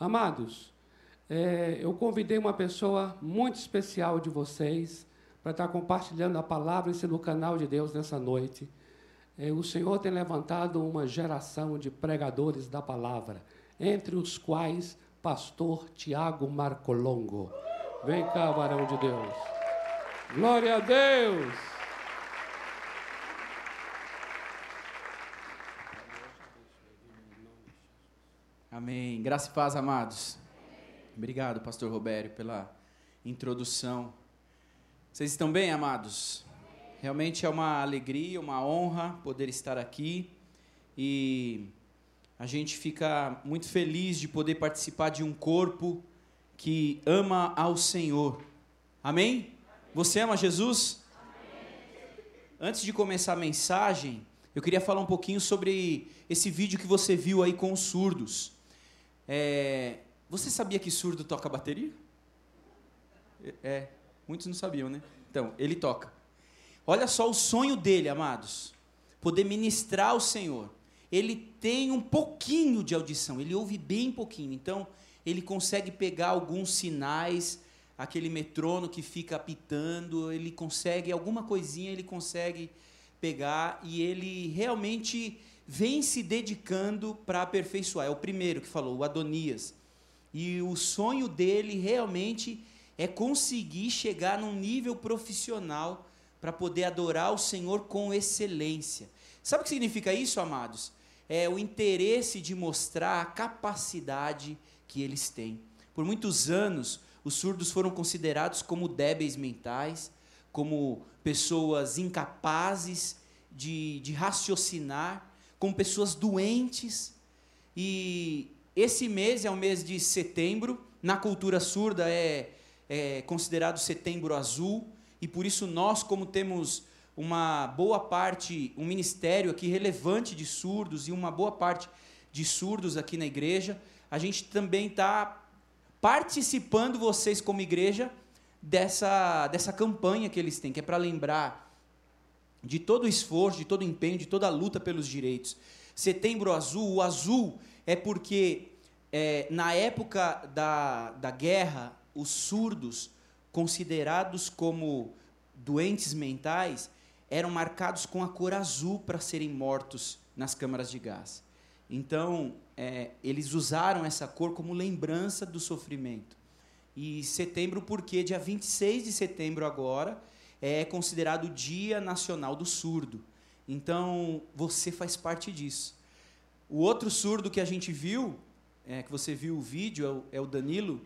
Amados, é, eu convidei uma pessoa muito especial de vocês para estar compartilhando a palavra e no canal de Deus nessa noite. É, o Senhor tem levantado uma geração de pregadores da palavra, entre os quais pastor Tiago Marcolongo. Vem cá, varão de Deus. Glória a Deus. Amém. Graça e paz, amados. Obrigado, pastor Robério, pela introdução. Vocês estão bem, amados? Realmente é uma alegria, uma honra poder estar aqui e a gente fica muito feliz de poder participar de um corpo que ama ao Senhor. Amém? Você ama Jesus? Antes de começar a mensagem, eu queria falar um pouquinho sobre esse vídeo que você viu aí com os surdos. É, você sabia que surdo toca bateria? É, muitos não sabiam, né? Então, ele toca. Olha só o sonho dele, amados. Poder ministrar ao Senhor. Ele tem um pouquinho de audição, ele ouve bem pouquinho. Então, ele consegue pegar alguns sinais, aquele metrono que fica apitando, ele consegue, alguma coisinha ele consegue pegar e ele realmente vem se dedicando para aperfeiçoar. É o primeiro que falou, o Adonias. E o sonho dele realmente é conseguir chegar num nível profissional para poder adorar o Senhor com excelência. Sabe o que significa isso, amados? É o interesse de mostrar a capacidade que eles têm. Por muitos anos, os surdos foram considerados como débeis mentais, como pessoas incapazes de, de raciocinar, como pessoas doentes. E esse mês é o mês de setembro, na cultura surda é, é considerado setembro azul, e por isso nós, como temos uma boa parte, um ministério aqui relevante de surdos e uma boa parte de surdos aqui na igreja, a gente também está participando, vocês como igreja, dessa, dessa campanha que eles têm, que é para lembrar de todo o esforço, de todo empenho, de toda luta pelos direitos. Setembro Azul, o azul é porque é, na época da, da guerra, os surdos, considerados como doentes mentais, eram marcados com a cor azul para serem mortos nas câmaras de gás. Então, é, eles usaram essa cor como lembrança do sofrimento. E setembro, porque dia 26 de setembro agora é considerado o Dia Nacional do Surdo. Então, você faz parte disso. O outro surdo que a gente viu é, que você viu o vídeo, é o, é o Danilo,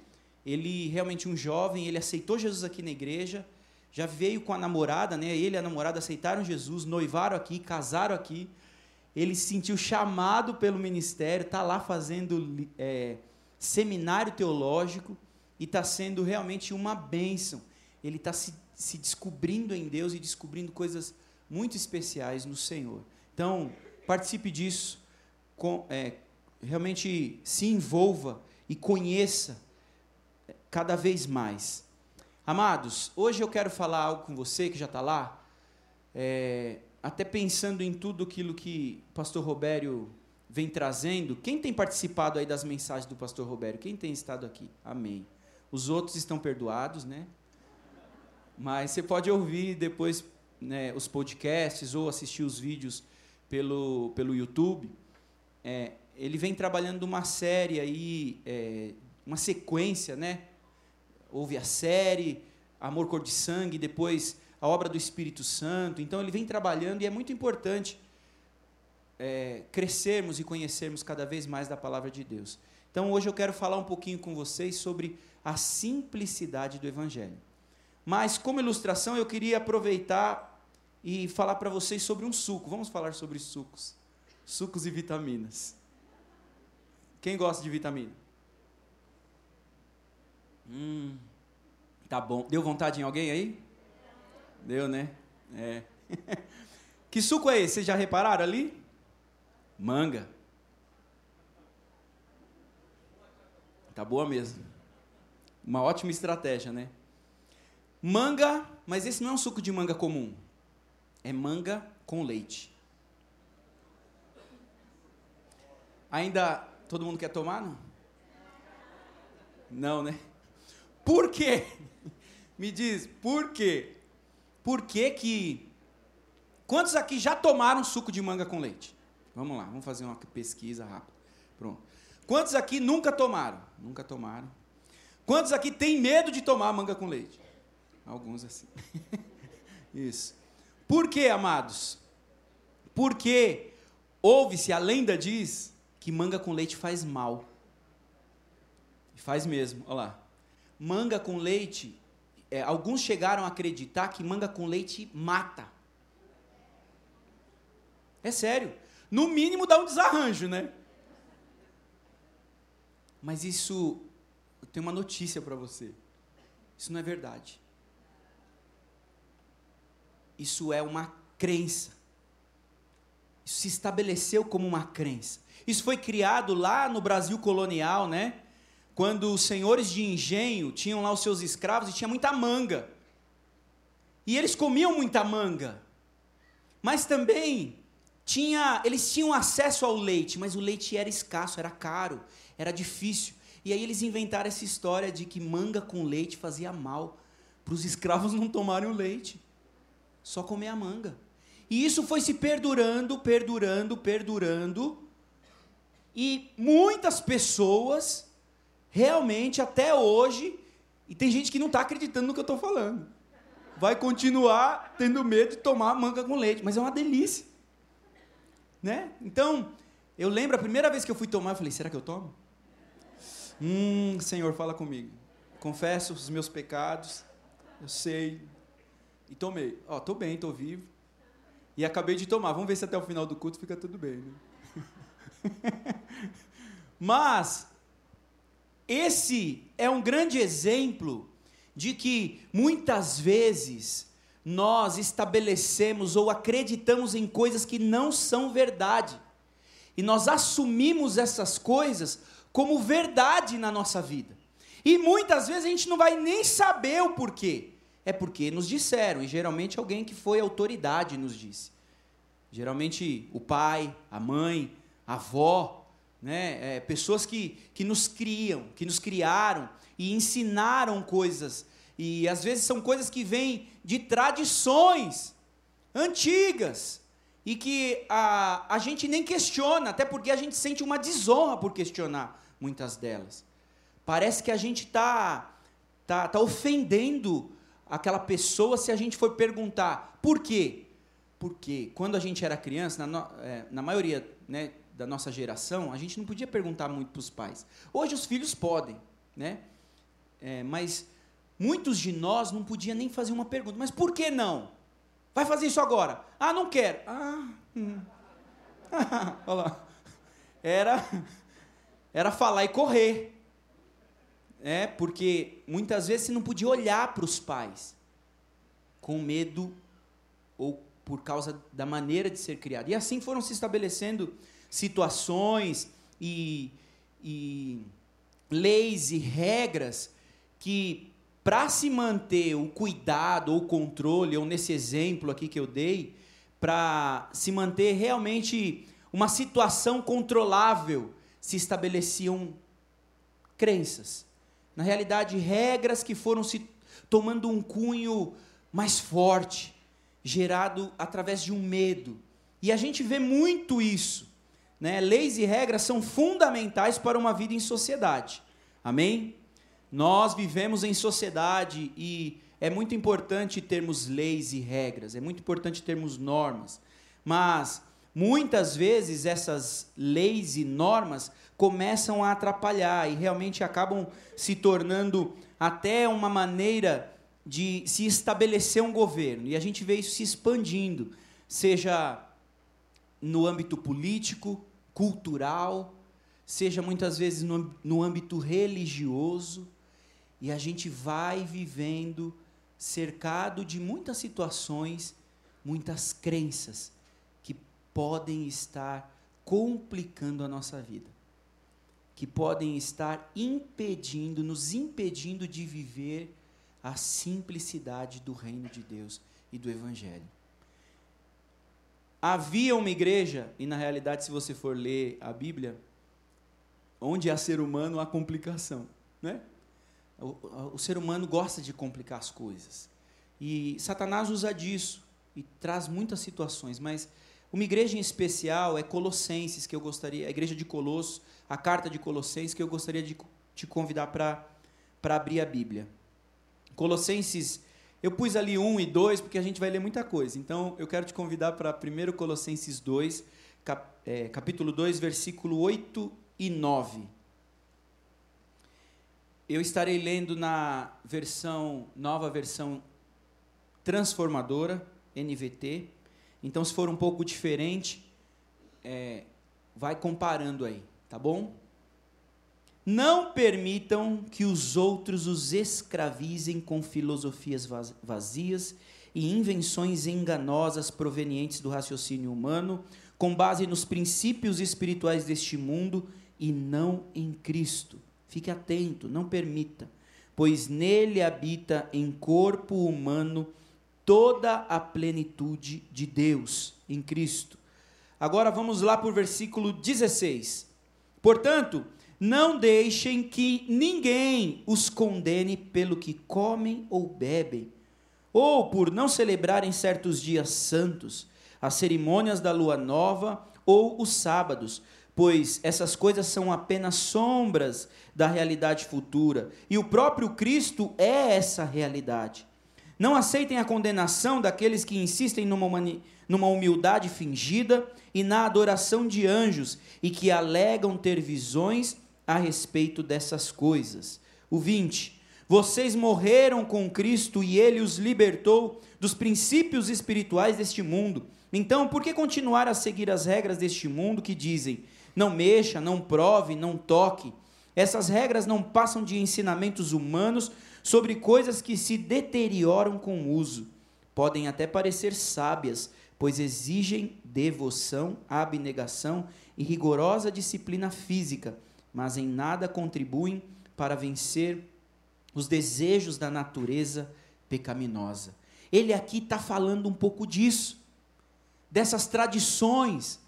ele realmente um jovem, ele aceitou Jesus aqui na igreja, já veio com a namorada, né? Ele e a namorada aceitaram Jesus, noivaram aqui, casaram aqui. Ele se sentiu chamado pelo ministério, está lá fazendo é, seminário teológico e está sendo realmente uma bênção. Ele está se, se descobrindo em Deus e descobrindo coisas muito especiais no Senhor. Então, participe disso. Com, é, realmente se envolva e conheça cada vez mais. Amados, hoje eu quero falar algo com você que já está lá, é, até pensando em tudo aquilo que o pastor Robério vem trazendo. Quem tem participado aí das mensagens do pastor Robério? Quem tem estado aqui? Amém. Os outros estão perdoados, né? Mas você pode ouvir depois né, os podcasts ou assistir os vídeos pelo, pelo YouTube. É, ele vem trabalhando uma série aí, é, uma sequência, né? Houve a série Amor Cor de Sangue, depois a obra do Espírito Santo. Então ele vem trabalhando e é muito importante é, crescermos e conhecermos cada vez mais da palavra de Deus. Então hoje eu quero falar um pouquinho com vocês sobre a simplicidade do Evangelho. Mas como ilustração eu queria aproveitar e falar para vocês sobre um suco. Vamos falar sobre sucos, sucos e vitaminas. Quem gosta de vitamina? Hum, tá bom. Deu vontade em alguém aí? Deu, né? É. que suco é esse? Vocês já repararam ali? Manga. Tá boa mesmo. Uma ótima estratégia, né? Manga, mas esse não é um suco de manga comum. É manga com leite. Ainda Todo mundo quer tomar, não? Não, né? Por quê? Me diz, por quê? Por que que... Quantos aqui já tomaram suco de manga com leite? Vamos lá, vamos fazer uma pesquisa rápida. Pronto. Quantos aqui nunca tomaram? Nunca tomaram. Quantos aqui têm medo de tomar manga com leite? Alguns assim. Isso. Por quê, amados? Porque ouve-se, a lenda diz que manga com leite faz mal. Faz mesmo, olha lá. Manga com leite, é, alguns chegaram a acreditar que manga com leite mata. É sério. No mínimo dá um desarranjo, né? Mas isso, eu tenho uma notícia para você. Isso não é verdade. Isso é uma crença. Isso se estabeleceu como uma crença. Isso foi criado lá no Brasil colonial, né? Quando os senhores de engenho tinham lá os seus escravos e tinha muita manga. E eles comiam muita manga. Mas também tinha, eles tinham acesso ao leite, mas o leite era escasso, era caro, era difícil. E aí eles inventaram essa história de que manga com leite fazia mal para os escravos não tomarem o leite, só comer a manga. E isso foi se perdurando, perdurando, perdurando. E muitas pessoas, realmente, até hoje, e tem gente que não está acreditando no que eu estou falando, vai continuar tendo medo de tomar manga com leite, mas é uma delícia. Né? Então, eu lembro a primeira vez que eu fui tomar, eu falei: será que eu tomo? Hum, Senhor, fala comigo. Confesso os meus pecados, eu sei. E tomei. Ó, oh, tô bem, tô vivo. E acabei de tomar. Vamos ver se até o final do culto fica tudo bem. Né? Mas esse é um grande exemplo de que muitas vezes nós estabelecemos ou acreditamos em coisas que não são verdade. E nós assumimos essas coisas como verdade na nossa vida. E muitas vezes a gente não vai nem saber o porquê é porque nos disseram, e geralmente alguém que foi autoridade nos disse. Geralmente o pai, a mãe, a avó, né? É, pessoas que, que nos criam, que nos criaram e ensinaram coisas. E às vezes são coisas que vêm de tradições antigas e que a, a gente nem questiona, até porque a gente sente uma desonra por questionar muitas delas. Parece que a gente está tá, tá ofendendo aquela pessoa se a gente for perguntar por quê? Porque quando a gente era criança, na, é, na maioria né, da nossa geração, a gente não podia perguntar muito para os pais. Hoje os filhos podem, né? É, mas muitos de nós não podiam nem fazer uma pergunta. Mas por que não? Vai fazer isso agora? Ah, não quero. Ah, hum. olha lá. Era, era falar e correr. É, porque muitas vezes você não podia olhar para os pais com medo ou por causa da maneira de ser criado. E assim foram se estabelecendo situações e, e leis e regras que, para se manter o cuidado ou o controle, ou nesse exemplo aqui que eu dei, para se manter realmente uma situação controlável, se estabeleciam crenças na realidade, regras que foram se tomando um cunho mais forte, gerado através de um medo. E a gente vê muito isso. Né? Leis e regras são fundamentais para uma vida em sociedade. Amém? Nós vivemos em sociedade e é muito importante termos leis e regras, é muito importante termos normas. Mas muitas vezes essas leis e normas começam a atrapalhar e realmente acabam se tornando até uma maneira de se estabelecer um governo. E a gente vê isso se expandindo, seja no âmbito político, cultural, seja muitas vezes no, no âmbito religioso, e a gente vai vivendo cercado de muitas situações, muitas crenças que podem estar complicando a nossa vida que podem estar impedindo, nos impedindo de viver a simplicidade do reino de Deus e do Evangelho. Havia uma igreja, e na realidade, se você for ler a Bíblia, onde há ser humano há complicação, né? O, o ser humano gosta de complicar as coisas. E Satanás usa disso e traz muitas situações, mas uma igreja em especial é Colossenses, que eu gostaria, a igreja de Colossos, a carta de Colossenses, que eu gostaria de te convidar para abrir a Bíblia. Colossenses, eu pus ali 1 e 2, porque a gente vai ler muita coisa. Então, eu quero te convidar para 1 Colossenses 2, cap, é, capítulo 2, versículo 8 e 9. Eu estarei lendo na versão, nova versão transformadora, NVT. Então, se for um pouco diferente, é, vai comparando aí, tá bom? Não permitam que os outros os escravizem com filosofias vazias e invenções enganosas provenientes do raciocínio humano, com base nos princípios espirituais deste mundo e não em Cristo. Fique atento, não permita, pois nele habita em corpo humano toda a plenitude de Deus em Cristo. Agora vamos lá para o versículo 16. Portanto, não deixem que ninguém os condene pelo que comem ou bebem, ou por não celebrarem certos dias santos, as cerimônias da lua nova ou os sábados, pois essas coisas são apenas sombras da realidade futura, e o próprio Cristo é essa realidade. Não aceitem a condenação daqueles que insistem numa, humildade fingida e na adoração de anjos e que alegam ter visões a respeito dessas coisas. O 20. Vocês morreram com Cristo e ele os libertou dos princípios espirituais deste mundo. Então, por que continuar a seguir as regras deste mundo que dizem: não mexa, não prove, não toque? Essas regras não passam de ensinamentos humanos sobre coisas que se deterioram com o uso. Podem até parecer sábias, pois exigem devoção, abnegação e rigorosa disciplina física, mas em nada contribuem para vencer os desejos da natureza pecaminosa. Ele aqui está falando um pouco disso, dessas tradições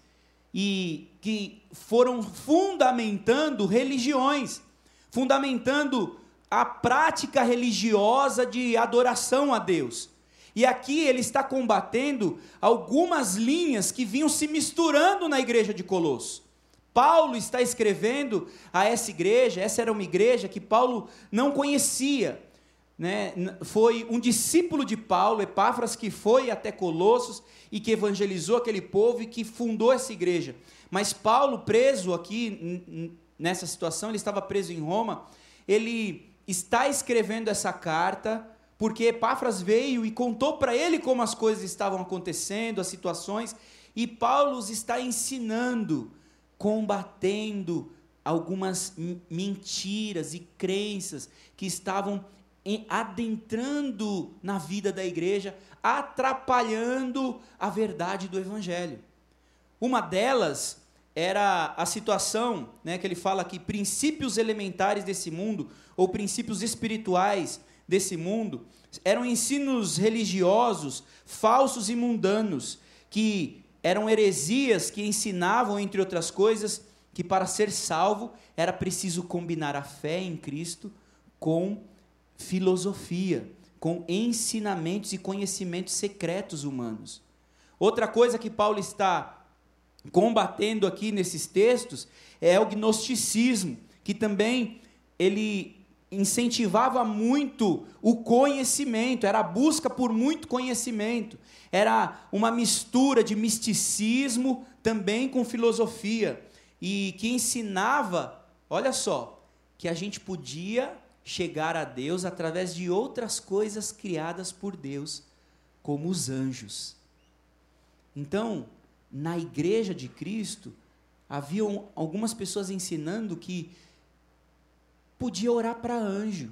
e que foram fundamentando religiões, fundamentando a prática religiosa de adoração a Deus. E aqui ele está combatendo algumas linhas que vinham se misturando na igreja de Colosso. Paulo está escrevendo a essa igreja, essa era uma igreja que Paulo não conhecia. Né? Foi um discípulo de Paulo, Epáfras, que foi até Colossos e que evangelizou aquele povo e que fundou essa igreja. Mas Paulo, preso aqui nessa situação, ele estava preso em Roma, ele está escrevendo essa carta porque Epáfras veio e contou para ele como as coisas estavam acontecendo, as situações, e Paulo está ensinando, combatendo algumas mentiras e crenças que estavam adentrando na vida da igreja, atrapalhando a verdade do evangelho. Uma delas era a situação, né, que ele fala aqui, princípios elementares desse mundo, ou princípios espirituais desse mundo, eram ensinos religiosos falsos e mundanos, que eram heresias que ensinavam, entre outras coisas, que para ser salvo era preciso combinar a fé em Cristo com filosofia, com ensinamentos e conhecimentos secretos humanos. Outra coisa que Paulo está combatendo aqui nesses textos é o gnosticismo, que também ele incentivava muito o conhecimento, era a busca por muito conhecimento, era uma mistura de misticismo também com filosofia, e que ensinava, olha só, que a gente podia chegar a Deus através de outras coisas criadas por Deus, como os anjos. Então, na igreja de Cristo, haviam algumas pessoas ensinando que podia orar para anjo,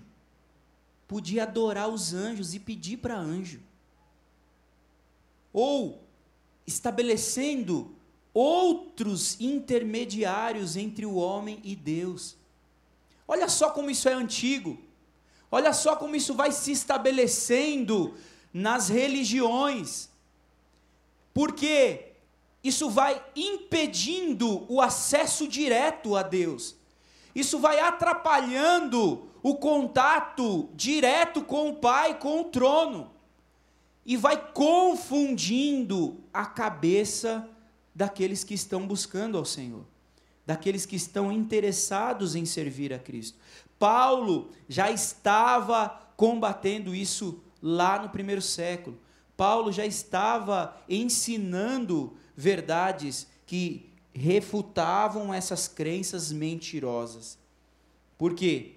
podia adorar os anjos e pedir para anjo. Ou estabelecendo outros intermediários entre o homem e Deus. Olha só como isso é antigo. Olha só como isso vai se estabelecendo nas religiões. Porque isso vai impedindo o acesso direto a Deus. Isso vai atrapalhando o contato direto com o Pai, com o trono, e vai confundindo a cabeça daqueles que estão buscando ao Senhor, daqueles que estão interessados em servir a Cristo. Paulo já estava combatendo isso lá no primeiro século. Paulo já estava ensinando verdades que refutavam essas crenças mentirosas. Por quê?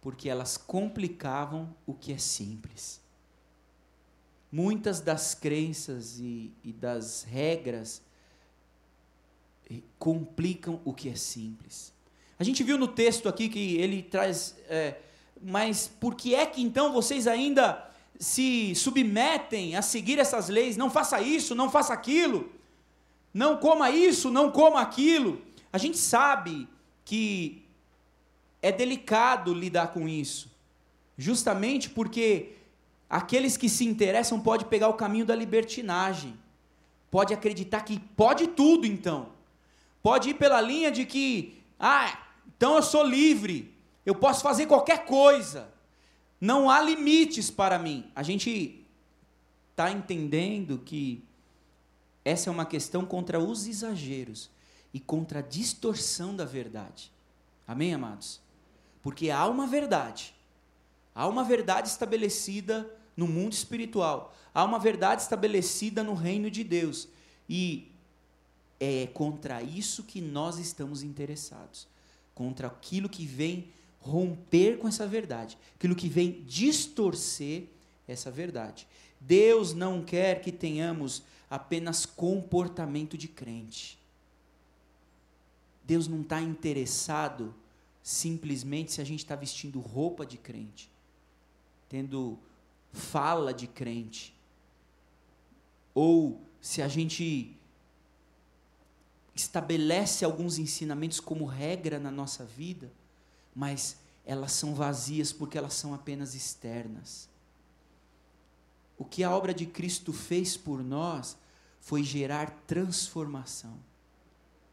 Porque elas complicavam o que é simples. Muitas das crenças e, e das regras complicam o que é simples. A gente viu no texto aqui que ele traz, é, mas por que é que então vocês ainda se submetem a seguir essas leis? Não faça isso, não faça aquilo, não coma isso, não coma aquilo. A gente sabe que é delicado lidar com isso, justamente porque aqueles que se interessam podem pegar o caminho da libertinagem, pode acreditar que pode tudo então pode ir pela linha de que, ah, então eu sou livre, eu posso fazer qualquer coisa, não há limites para mim. A gente está entendendo que essa é uma questão contra os exageros e contra a distorção da verdade. Amém, amados? Porque há uma verdade, há uma verdade estabelecida no mundo espiritual, há uma verdade estabelecida no reino de Deus. E é contra isso que nós estamos interessados. Contra aquilo que vem romper com essa verdade, aquilo que vem distorcer essa verdade. Deus não quer que tenhamos apenas comportamento de crente. Deus não está interessado simplesmente se a gente está vestindo roupa de crente, tendo fala de crente, ou se a gente estabelece alguns ensinamentos como regra na nossa vida, mas elas são vazias porque elas são apenas externas. O que a obra de Cristo fez por nós foi gerar transformação,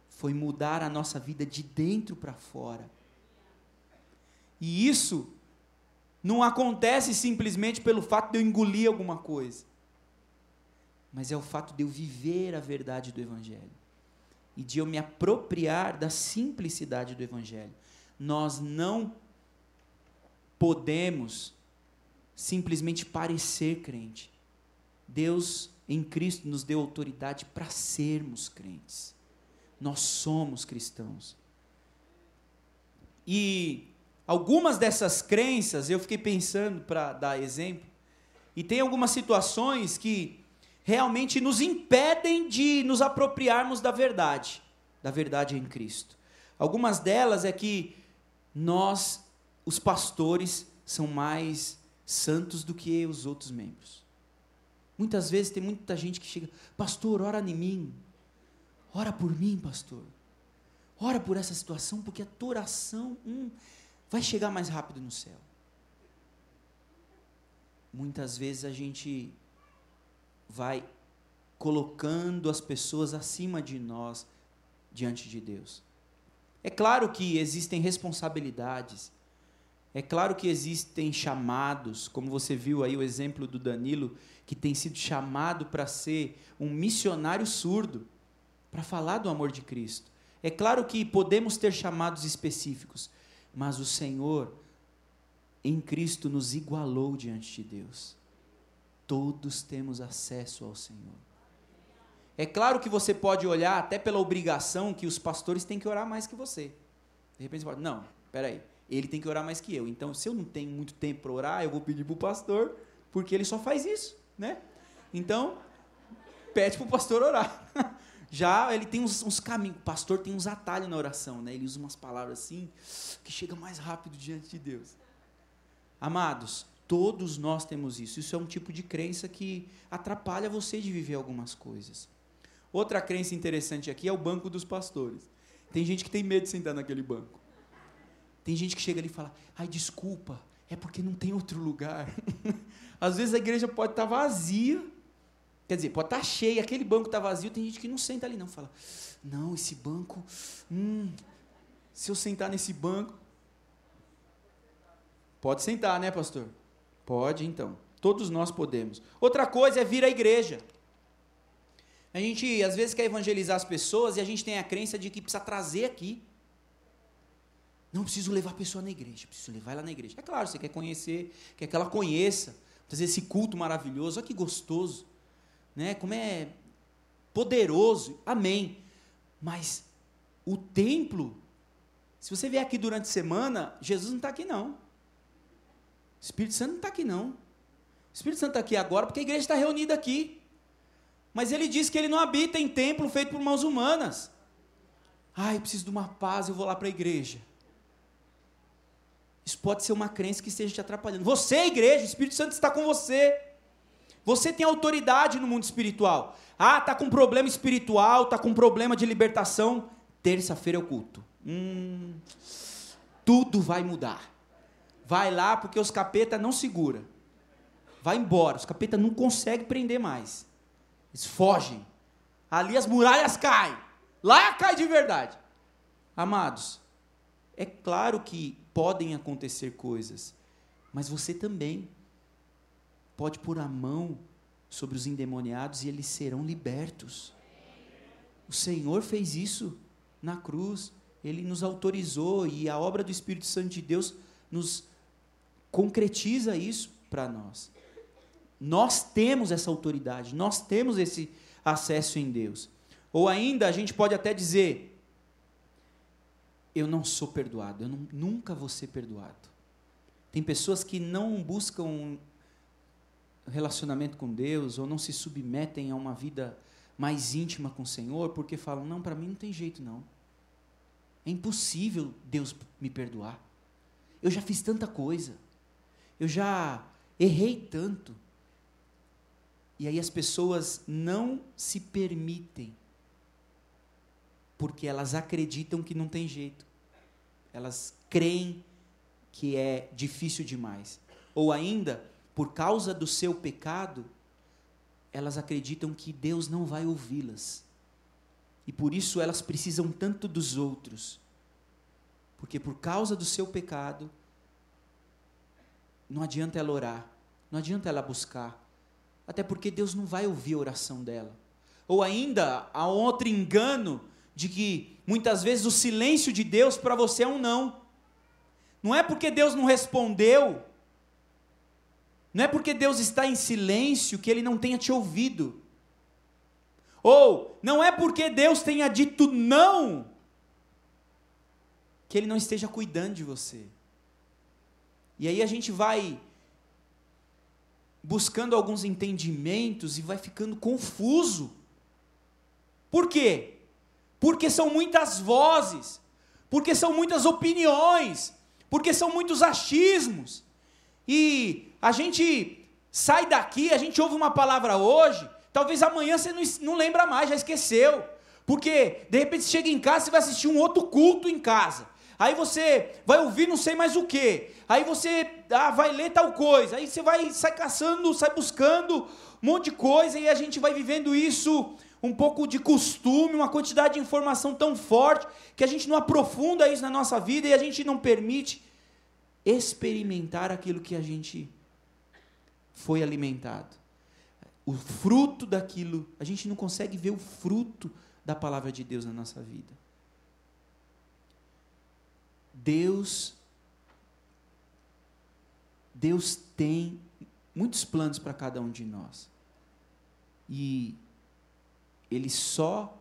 foi mudar a nossa vida de dentro para fora. E isso não acontece simplesmente pelo fato de eu engolir alguma coisa, mas é o fato de eu viver a verdade do Evangelho e de eu me apropriar da simplicidade do Evangelho. Nós não podemos simplesmente parecer crente. Deus em Cristo nos deu autoridade para sermos crentes. Nós somos cristãos. E algumas dessas crenças, eu fiquei pensando para dar exemplo, e tem algumas situações que realmente nos impedem de nos apropriarmos da verdade, da verdade em Cristo. Algumas delas é que nós, os pastores, são mais santos do que os outros membros. Muitas vezes tem muita gente que chega, pastor, ora em mim, ora por mim, pastor, ora por essa situação, porque a tua oração hum, vai chegar mais rápido no céu. Muitas vezes a gente vai colocando as pessoas acima de nós diante de Deus. É claro que existem responsabilidades, é claro que existem chamados, como você viu aí o exemplo do Danilo, que tem sido chamado para ser um missionário surdo, para falar do amor de Cristo. É claro que podemos ter chamados específicos, mas o Senhor, em Cristo, nos igualou diante de Deus. Todos temos acesso ao Senhor. É claro que você pode olhar até pela obrigação que os pastores têm que orar mais que você. De repente você pode, não, peraí, ele tem que orar mais que eu. Então, se eu não tenho muito tempo para orar, eu vou pedir para o pastor, porque ele só faz isso, né? Então, pede para o pastor orar. Já ele tem uns, uns, caminhos, o pastor tem uns atalhos na oração, né? Ele usa umas palavras assim, que chega mais rápido diante de Deus. Amados, Todos nós temos isso. Isso é um tipo de crença que atrapalha você de viver algumas coisas. Outra crença interessante aqui é o banco dos pastores. Tem gente que tem medo de sentar naquele banco. Tem gente que chega ali e fala: ai, desculpa, é porque não tem outro lugar. Às vezes a igreja pode estar vazia, quer dizer, pode estar cheia, aquele banco está vazio, tem gente que não senta ali, não. Fala: não, esse banco, hum, se eu sentar nesse banco, Pode sentar, né, pastor? Pode, então. Todos nós podemos. Outra coisa é vir à igreja. A gente às vezes quer evangelizar as pessoas e a gente tem a crença de que precisa trazer aqui. Não preciso levar a pessoa na igreja, preciso levar ela na igreja. É claro, você quer conhecer, quer que ela conheça, fazer esse culto maravilhoso, olha que gostoso, né? Como é poderoso, amém. Mas o templo, se você vier aqui durante a semana, Jesus não está aqui não. O Espírito Santo não está aqui não. O Espírito Santo está aqui agora porque a igreja está reunida aqui. Mas ele diz que ele não habita em templo feito por mãos humanas. Ai, preciso de uma paz, eu vou lá para a igreja. Isso pode ser uma crença que esteja te atrapalhando. Você, igreja, o Espírito Santo está com você. Você tem autoridade no mundo espiritual. Ah, tá com problema espiritual, tá com problema de libertação. Terça-feira é o culto. Hum, tudo vai mudar. Vai lá porque os capeta não segura. Vai embora. Os capeta não conseguem prender mais. Eles fogem. Ali as muralhas caem. Lá cai de verdade. Amados, é claro que podem acontecer coisas, mas você também pode pôr a mão sobre os endemoniados e eles serão libertos. O Senhor fez isso na cruz, ele nos autorizou e a obra do Espírito Santo de Deus nos concretiza isso para nós. Nós temos essa autoridade, nós temos esse acesso em Deus. Ou ainda a gente pode até dizer: eu não sou perdoado, eu não, nunca vou ser perdoado. Tem pessoas que não buscam relacionamento com Deus ou não se submetem a uma vida mais íntima com o Senhor porque falam: não, para mim não tem jeito não. É impossível Deus me perdoar. Eu já fiz tanta coisa. Eu já errei tanto. E aí as pessoas não se permitem porque elas acreditam que não tem jeito. Elas creem que é difícil demais. Ou ainda, por causa do seu pecado, elas acreditam que Deus não vai ouvi-las. E por isso elas precisam tanto dos outros. Porque por causa do seu pecado, não adianta ela orar, não adianta ela buscar. Até porque Deus não vai ouvir a oração dela. Ou ainda, há outro engano de que muitas vezes o silêncio de Deus para você é um não. Não é porque Deus não respondeu, não é porque Deus está em silêncio que ele não tenha te ouvido. Ou não é porque Deus tenha dito não que ele não esteja cuidando de você. E aí a gente vai buscando alguns entendimentos e vai ficando confuso. Por quê? porque são muitas vozes, porque são muitas opiniões, porque são muitos achismos. E a gente sai daqui, a gente ouve uma palavra hoje, talvez amanhã você não, não lembra mais, já esqueceu. Porque de repente você chega em casa, você vai assistir um outro culto em casa. Aí você vai ouvir não sei mais o que. Aí você ah, vai ler tal coisa. Aí você vai sai caçando, sai buscando um monte de coisa e a gente vai vivendo isso um pouco de costume, uma quantidade de informação tão forte que a gente não aprofunda isso na nossa vida e a gente não permite experimentar aquilo que a gente foi alimentado. O fruto daquilo, a gente não consegue ver o fruto da palavra de Deus na nossa vida. Deus Deus tem muitos planos para cada um de nós. E ele só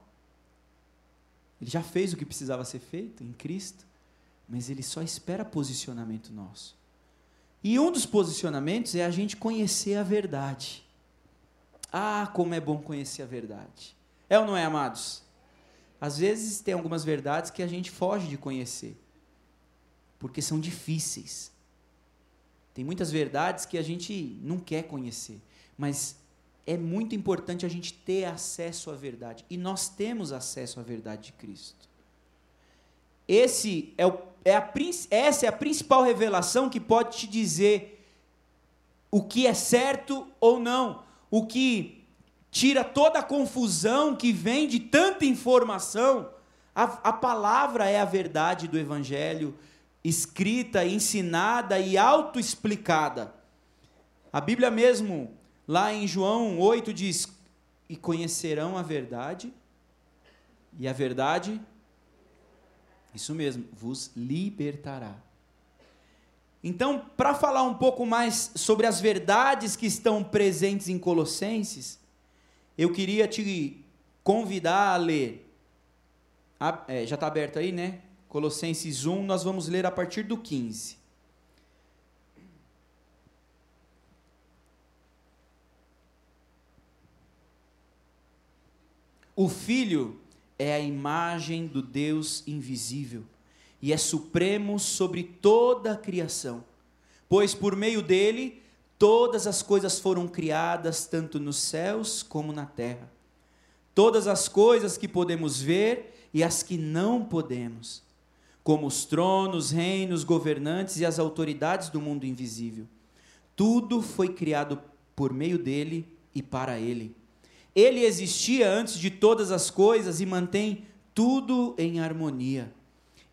ele já fez o que precisava ser feito em Cristo, mas ele só espera posicionamento nosso. E um dos posicionamentos é a gente conhecer a verdade. Ah, como é bom conhecer a verdade. É ou não é, amados? Às vezes tem algumas verdades que a gente foge de conhecer, porque são difíceis. Tem muitas verdades que a gente não quer conhecer, mas é muito importante a gente ter acesso à verdade. E nós temos acesso à verdade de Cristo. Esse é, o, é a, essa é a principal revelação que pode te dizer o que é certo ou não. O que tira toda a confusão que vem de tanta informação. A, a palavra é a verdade do Evangelho escrita, ensinada e autoexplicada. A Bíblia mesmo, lá em João 8, diz: E conhecerão a verdade, e a verdade, isso mesmo, vos libertará. Então, para falar um pouco mais sobre as verdades que estão presentes em Colossenses, eu queria te convidar a ler. A, é, já está aberto aí, né? Colossenses 1, nós vamos ler a partir do 15. O Filho é a imagem do Deus invisível e é supremo sobre toda a criação, pois por meio dele todas as coisas foram criadas, tanto nos céus como na terra. Todas as coisas que podemos ver e as que não podemos, como os tronos, reinos, governantes e as autoridades do mundo invisível. Tudo foi criado por meio dele e para ele. Ele existia antes de todas as coisas e mantém tudo em harmonia.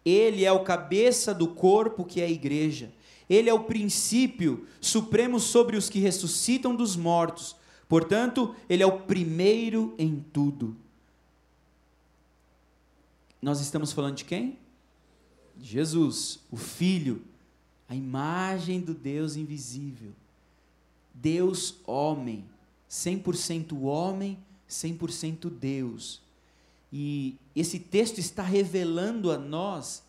Ele é o cabeça do corpo que é a igreja. Ele é o princípio supremo sobre os que ressuscitam dos mortos. Portanto, ele é o primeiro em tudo. Nós estamos falando de quem? Jesus, o Filho, a imagem do Deus invisível. Deus homem 100% homem, 100% Deus. E esse texto está revelando a nós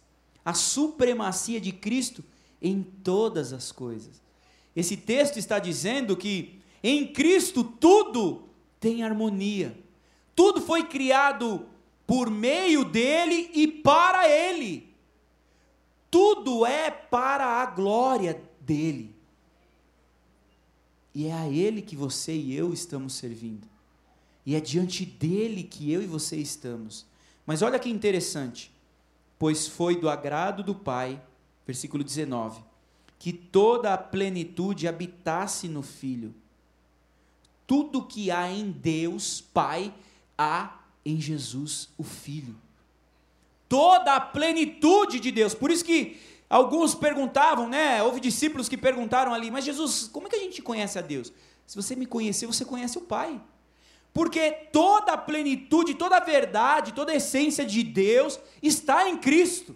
a supremacia de Cristo em todas as coisas. Esse texto está dizendo que em Cristo tudo tem harmonia. Tudo foi criado por meio dele e para ele. Tudo é para a glória dele. E é a Ele que você e eu estamos servindo. E é diante dele que eu e você estamos. Mas olha que interessante. Pois foi do agrado do Pai, versículo 19, que toda a plenitude habitasse no Filho. Tudo que há em Deus, Pai, há em Jesus, o Filho. Toda a plenitude de Deus. Por isso que Alguns perguntavam, né? Houve discípulos que perguntaram ali, mas Jesus, como é que a gente conhece a Deus? Se você me conhecer, você conhece o Pai. Porque toda a plenitude, toda a verdade, toda a essência de Deus está em Cristo.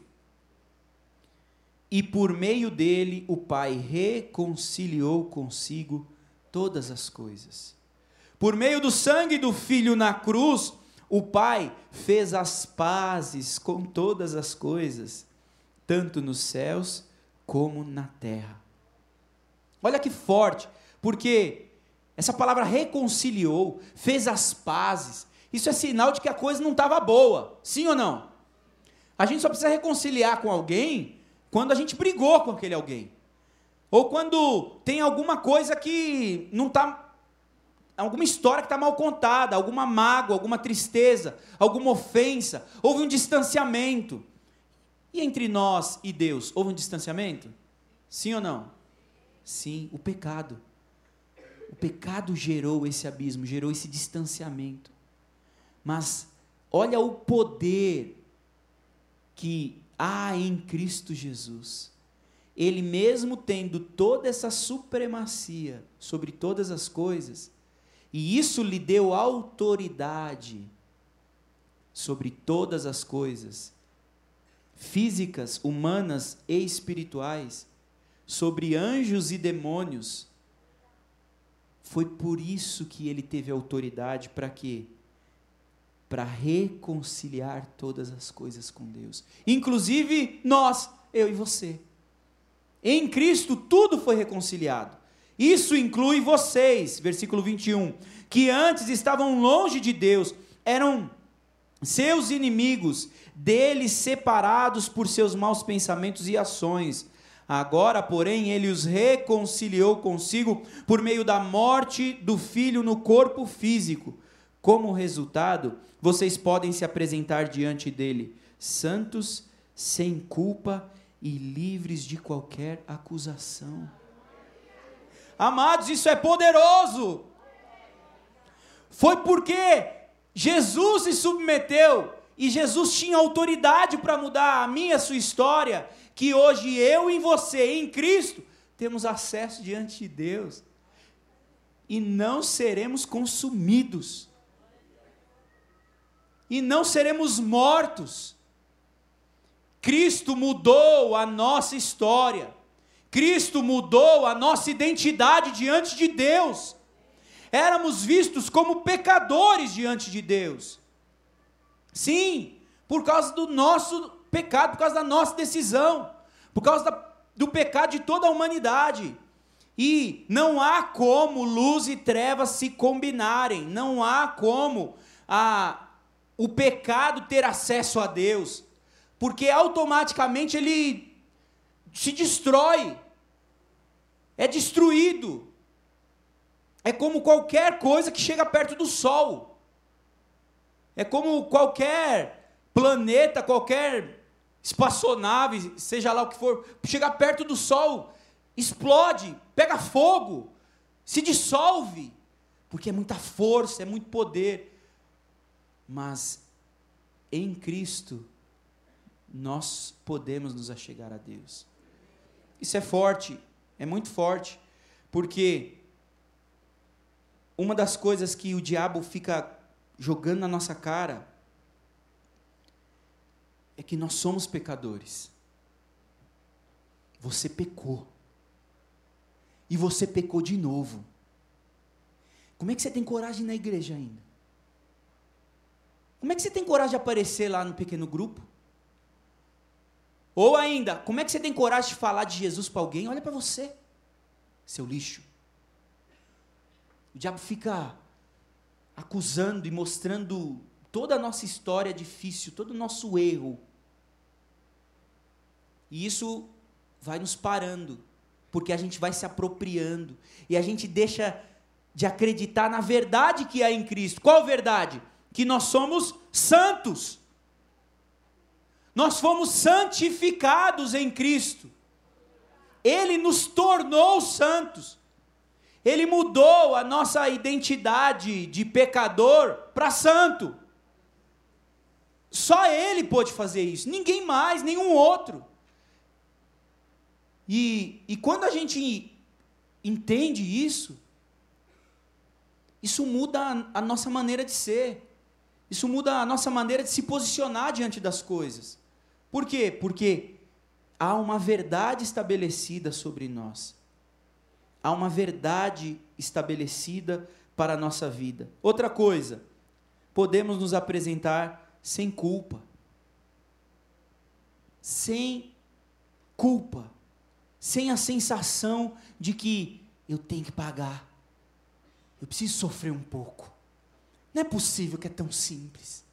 E por meio dele o Pai reconciliou consigo todas as coisas. Por meio do sangue do Filho na cruz, o Pai fez as pazes com todas as coisas tanto nos céus como na terra. Olha que forte, porque essa palavra reconciliou, fez as pazes. Isso é sinal de que a coisa não estava boa, sim ou não? A gente só precisa reconciliar com alguém quando a gente brigou com aquele alguém. Ou quando tem alguma coisa que não está. Alguma história que está mal contada, alguma mágoa, alguma tristeza, alguma ofensa, houve um distanciamento. E entre nós e Deus, houve um distanciamento? Sim ou não? Sim, o pecado. O pecado gerou esse abismo, gerou esse distanciamento. Mas olha o poder que há em Cristo Jesus. Ele mesmo tendo toda essa supremacia sobre todas as coisas, e isso lhe deu autoridade sobre todas as coisas, físicas, humanas e espirituais, sobre anjos e demônios. Foi por isso que ele teve autoridade para quê? Para reconciliar todas as coisas com Deus, inclusive nós, eu e você. Em Cristo tudo foi reconciliado. Isso inclui vocês, versículo 21, que antes estavam longe de Deus, eram seus inimigos, deles separados por seus maus pensamentos e ações. Agora, porém, ele os reconciliou consigo por meio da morte do filho no corpo físico. Como resultado, vocês podem se apresentar diante dele, santos, sem culpa e livres de qualquer acusação. Amados, isso é poderoso. Foi porque Jesus se submeteu e Jesus tinha autoridade para mudar a minha a sua história, que hoje eu e você, em Cristo, temos acesso diante de Deus e não seremos consumidos, e não seremos mortos. Cristo mudou a nossa história, Cristo mudou a nossa identidade diante de Deus. Éramos vistos como pecadores diante de Deus. Sim, por causa do nosso pecado, por causa da nossa decisão, por causa da, do pecado de toda a humanidade. E não há como luz e trevas se combinarem, não há como a, o pecado ter acesso a Deus, porque automaticamente ele se destrói, é destruído. É como qualquer coisa que chega perto do sol. É como qualquer planeta, qualquer espaçonave, seja lá o que for, chegar perto do Sol, explode, pega fogo, se dissolve, porque é muita força, é muito poder. Mas em Cristo, nós podemos nos achegar a Deus. Isso é forte, é muito forte, porque uma das coisas que o diabo fica jogando na nossa cara é que nós somos pecadores. Você pecou. E você pecou de novo. Como é que você tem coragem na igreja ainda? Como é que você tem coragem de aparecer lá no pequeno grupo? Ou ainda, como é que você tem coragem de falar de Jesus para alguém? Olha para você, seu lixo. O diabo fica acusando e mostrando toda a nossa história difícil, todo o nosso erro. E isso vai nos parando, porque a gente vai se apropriando e a gente deixa de acreditar na verdade que há em Cristo. Qual verdade? Que nós somos santos. Nós fomos santificados em Cristo. Ele nos tornou santos. Ele mudou a nossa identidade de pecador para santo. Só Ele pôde fazer isso, ninguém mais, nenhum outro. E, e quando a gente entende isso, isso muda a, a nossa maneira de ser, isso muda a nossa maneira de se posicionar diante das coisas. Por quê? Porque há uma verdade estabelecida sobre nós há uma verdade estabelecida para a nossa vida. Outra coisa, podemos nos apresentar sem culpa. Sem culpa. Sem a sensação de que eu tenho que pagar. Eu preciso sofrer um pouco. Não é possível que é tão simples.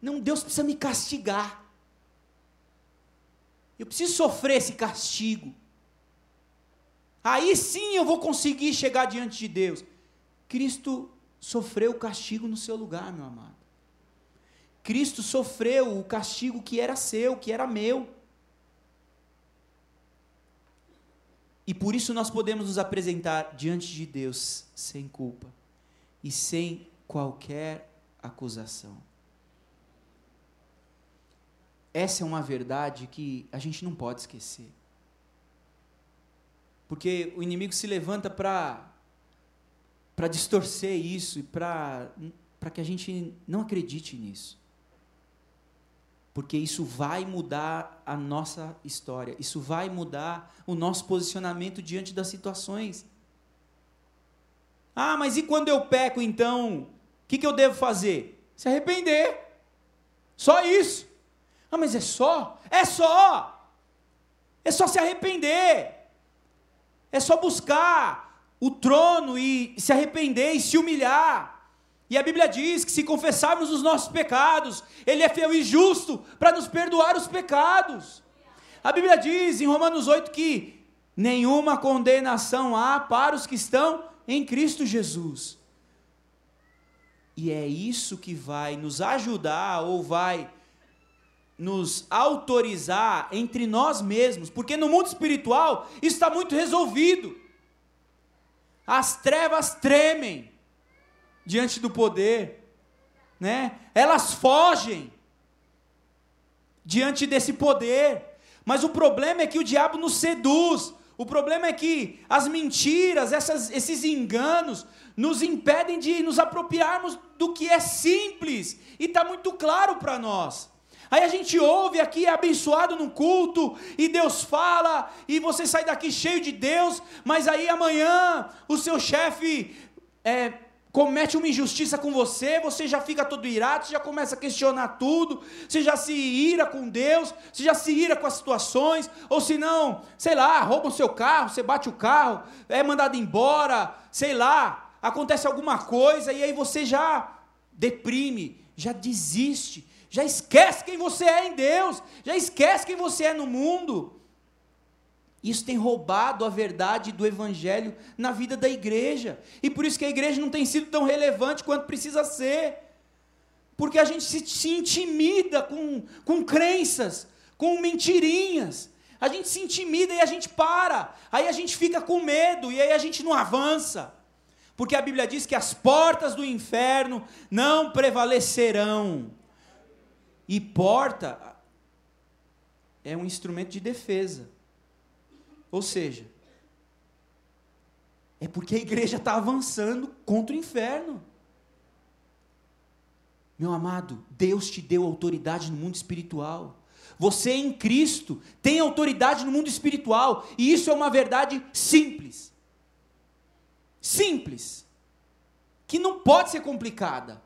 Não, Deus precisa me castigar. Eu preciso sofrer esse castigo. Aí sim eu vou conseguir chegar diante de Deus. Cristo sofreu o castigo no seu lugar, meu amado. Cristo sofreu o castigo que era seu, que era meu. E por isso nós podemos nos apresentar diante de Deus sem culpa e sem qualquer acusação. Essa é uma verdade que a gente não pode esquecer. Porque o inimigo se levanta para para distorcer isso e para para que a gente não acredite nisso. Porque isso vai mudar a nossa história, isso vai mudar o nosso posicionamento diante das situações. Ah, mas e quando eu peco então? O que, que eu devo fazer? Se arrepender. Só isso. Ah, mas é só? É só! É só se arrepender. É só buscar o trono e se arrepender e se humilhar. E a Bíblia diz que se confessarmos os nossos pecados, Ele é fiel e justo para nos perdoar os pecados. A Bíblia diz em Romanos 8 que nenhuma condenação há para os que estão em Cristo Jesus. E é isso que vai nos ajudar ou vai nos autorizar entre nós mesmos, porque no mundo espiritual está muito resolvido. As trevas tremem diante do poder. né? Elas fogem diante desse poder. Mas o problema é que o diabo nos seduz. O problema é que as mentiras, essas, esses enganos, nos impedem de nos apropriarmos do que é simples e está muito claro para nós. Aí a gente ouve aqui, é abençoado no culto, e Deus fala, e você sai daqui cheio de Deus, mas aí amanhã o seu chefe é, comete uma injustiça com você, você já fica todo irado, você já começa a questionar tudo, você já se ira com Deus, você já se ira com as situações, ou se não, sei lá, roubam o seu carro, você bate o carro, é mandado embora, sei lá, acontece alguma coisa, e aí você já deprime, já desiste, já esquece quem você é em Deus, já esquece quem você é no mundo. Isso tem roubado a verdade do Evangelho na vida da igreja. E por isso que a igreja não tem sido tão relevante quanto precisa ser. Porque a gente se, se intimida com, com crenças, com mentirinhas. A gente se intimida e a gente para. Aí a gente fica com medo e aí a gente não avança. Porque a Bíblia diz que as portas do inferno não prevalecerão. E porta é um instrumento de defesa. Ou seja, é porque a igreja está avançando contra o inferno. Meu amado, Deus te deu autoridade no mundo espiritual. Você em Cristo tem autoridade no mundo espiritual. E isso é uma verdade simples. Simples. Que não pode ser complicada.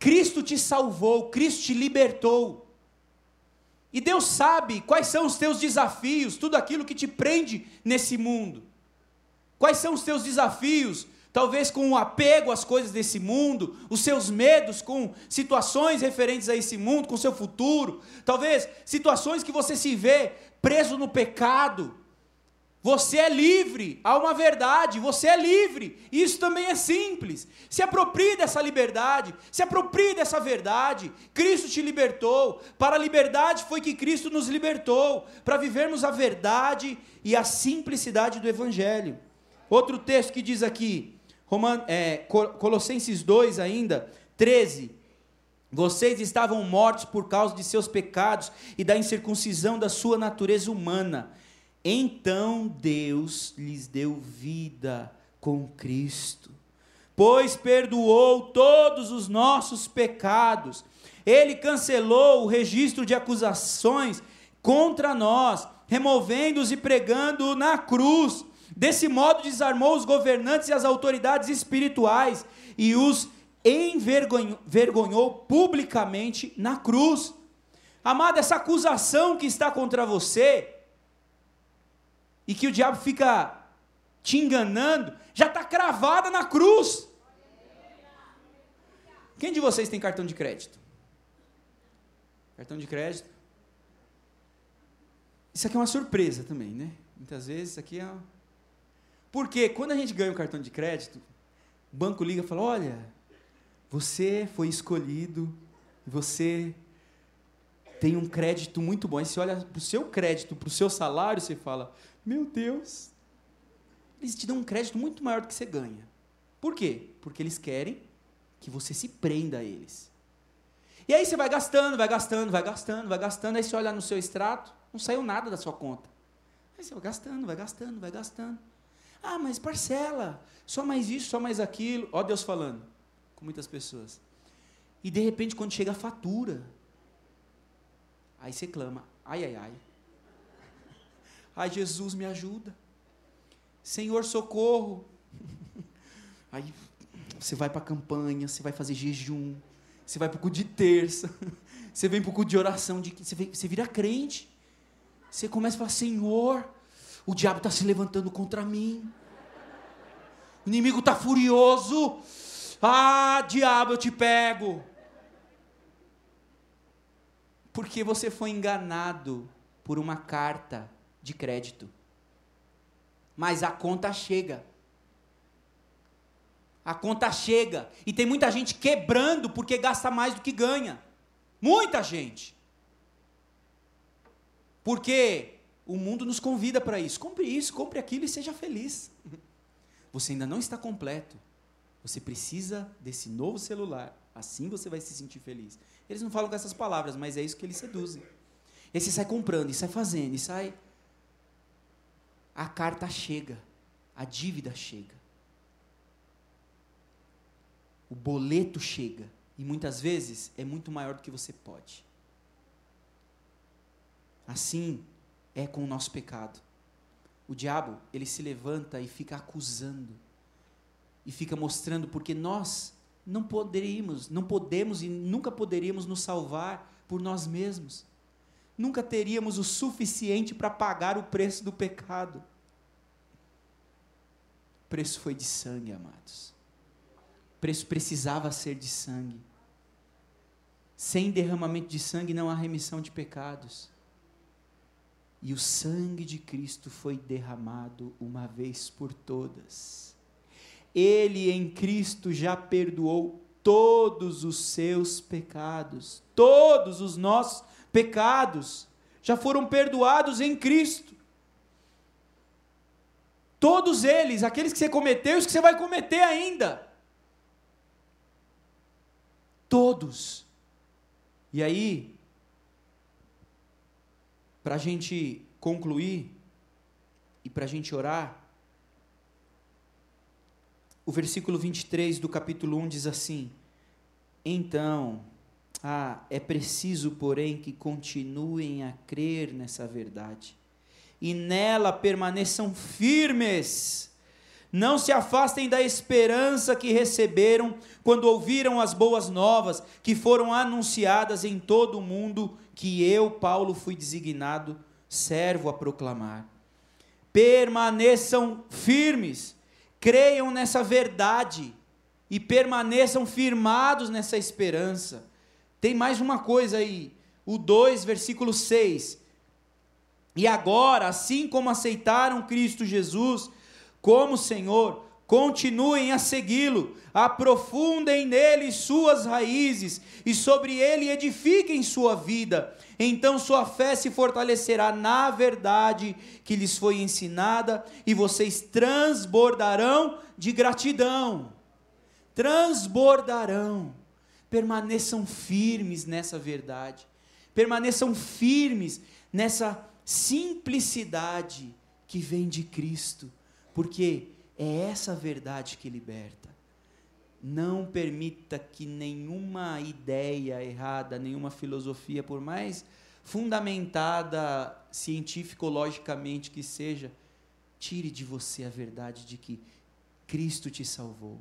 Cristo te salvou, Cristo te libertou. E Deus sabe quais são os teus desafios, tudo aquilo que te prende nesse mundo. Quais são os teus desafios, talvez com o apego às coisas desse mundo, os seus medos com situações referentes a esse mundo, com o seu futuro, talvez situações que você se vê preso no pecado, você é livre, há uma verdade, você é livre. Isso também é simples. Se aproprie dessa liberdade, se aproprie dessa verdade. Cristo te libertou. Para a liberdade foi que Cristo nos libertou, para vivermos a verdade e a simplicidade do Evangelho. Outro texto que diz aqui, Roman, é, Colossenses 2 ainda, 13. Vocês estavam mortos por causa de seus pecados e da incircuncisão da sua natureza humana então Deus lhes deu vida com Cristo, pois perdoou todos os nossos pecados. Ele cancelou o registro de acusações contra nós, removendo-os e pregando na cruz. Desse modo desarmou os governantes e as autoridades espirituais e os envergonhou publicamente na cruz. Amado, essa acusação que está contra você, e que o diabo fica te enganando, já está cravada na cruz. Quem de vocês tem cartão de crédito? Cartão de crédito? Isso aqui é uma surpresa também, né? Muitas vezes isso aqui é. Porque quando a gente ganha um cartão de crédito, o banco liga e fala: Olha, você foi escolhido, você tem um crédito muito bom. Aí você olha para o seu crédito, para o seu salário, você fala: meu Deus. Eles te dão um crédito muito maior do que você ganha. Por quê? Porque eles querem que você se prenda a eles. E aí você vai gastando, vai gastando, vai gastando, vai gastando, aí você olha no seu extrato, não saiu nada da sua conta. Aí você vai gastando, vai gastando, vai gastando. Ah, mas parcela, só mais isso, só mais aquilo. Ó Deus falando com muitas pessoas. E de repente, quando chega a fatura, aí você clama, ai, ai, ai. Ai, Jesus, me ajuda. Senhor, socorro. Aí você vai para a campanha, você vai fazer jejum, você vai para o culto de terça, você vem para o culto de oração, de, você, vem, você vira crente. Você começa a falar: Senhor, o diabo está se levantando contra mim. O inimigo está furioso. Ah, diabo, eu te pego. Porque você foi enganado por uma carta de crédito. Mas a conta chega. A conta chega. E tem muita gente quebrando porque gasta mais do que ganha. Muita gente. Porque o mundo nos convida para isso. Compre isso, compre aquilo e seja feliz. Você ainda não está completo. Você precisa desse novo celular. Assim você vai se sentir feliz. Eles não falam com essas palavras, mas é isso que eles seduzem. E você sai comprando, e sai fazendo, e sai. A carta chega, a dívida chega, o boleto chega, e muitas vezes é muito maior do que você pode. Assim é com o nosso pecado. O diabo, ele se levanta e fica acusando, e fica mostrando porque nós não poderíamos, não podemos e nunca poderíamos nos salvar por nós mesmos. Nunca teríamos o suficiente para pagar o preço do pecado. O preço foi de sangue, amados. O preço precisava ser de sangue. Sem derramamento de sangue não há remissão de pecados. E o sangue de Cristo foi derramado uma vez por todas. Ele em Cristo já perdoou todos os seus pecados, todos os nossos pecados já foram perdoados em Cristo. Todos eles, aqueles que você cometeu e os que você vai cometer ainda. Todos. E aí, para a gente concluir e para a gente orar, o versículo 23 do capítulo 1 diz assim: Então, ah, é preciso, porém, que continuem a crer nessa verdade e nela permaneçam firmes. Não se afastem da esperança que receberam quando ouviram as boas novas que foram anunciadas em todo o mundo, que eu, Paulo, fui designado servo a proclamar. Permaneçam firmes creiam nessa verdade e permaneçam firmados nessa esperança. Tem mais uma coisa aí, o 2, versículo 6. E agora, assim como aceitaram Cristo Jesus como Senhor, continuem a segui-lo, aprofundem nele suas raízes e sobre ele edifiquem sua vida então sua fé se fortalecerá na verdade que lhes foi ensinada, e vocês transbordarão de gratidão. Transbordarão. Permaneçam firmes nessa verdade. Permaneçam firmes nessa simplicidade que vem de Cristo, porque é essa verdade que liberta. Não permita que nenhuma ideia errada, nenhuma filosofia, por mais fundamentada cientificologicamente que seja, tire de você a verdade de que Cristo te salvou.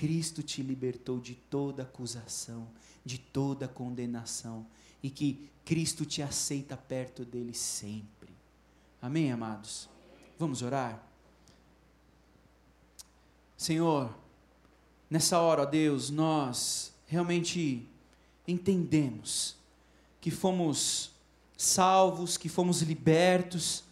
Cristo te libertou de toda acusação, de toda condenação e que Cristo te aceita perto dele sempre. Amém, amados? Vamos orar? Senhor, Nessa hora, ó Deus, nós realmente entendemos que fomos salvos, que fomos libertos.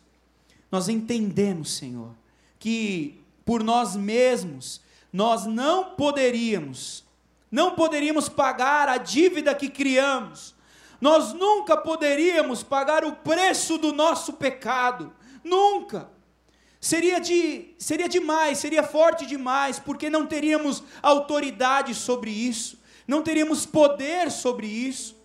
Nós entendemos, Senhor, que por nós mesmos nós não poderíamos, não poderíamos pagar a dívida que criamos. Nós nunca poderíamos pagar o preço do nosso pecado. Nunca. Seria, de, seria demais, seria forte demais, porque não teríamos autoridade sobre isso, não teríamos poder sobre isso.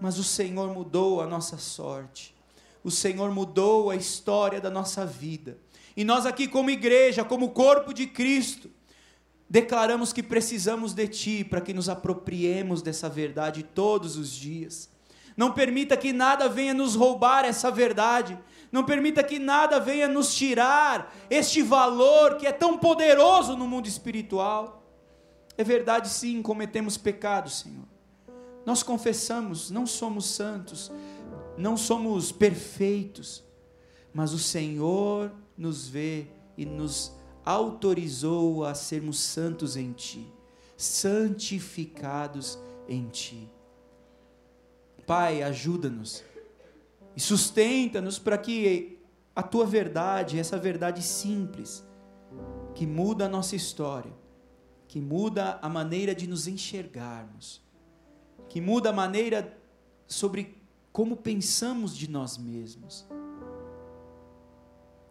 Mas o Senhor mudou a nossa sorte, o Senhor mudou a história da nossa vida. E nós, aqui, como igreja, como corpo de Cristo, declaramos que precisamos de Ti para que nos apropriemos dessa verdade todos os dias. Não permita que nada venha nos roubar essa verdade, não permita que nada venha nos tirar este valor que é tão poderoso no mundo espiritual. É verdade, sim, cometemos pecados, Senhor. Nós confessamos, não somos santos, não somos perfeitos, mas o Senhor nos vê e nos autorizou a sermos santos em Ti, santificados em Ti. Pai, ajuda-nos e sustenta-nos para que a tua verdade, essa verdade simples, que muda a nossa história, que muda a maneira de nos enxergarmos, que muda a maneira sobre como pensamos de nós mesmos.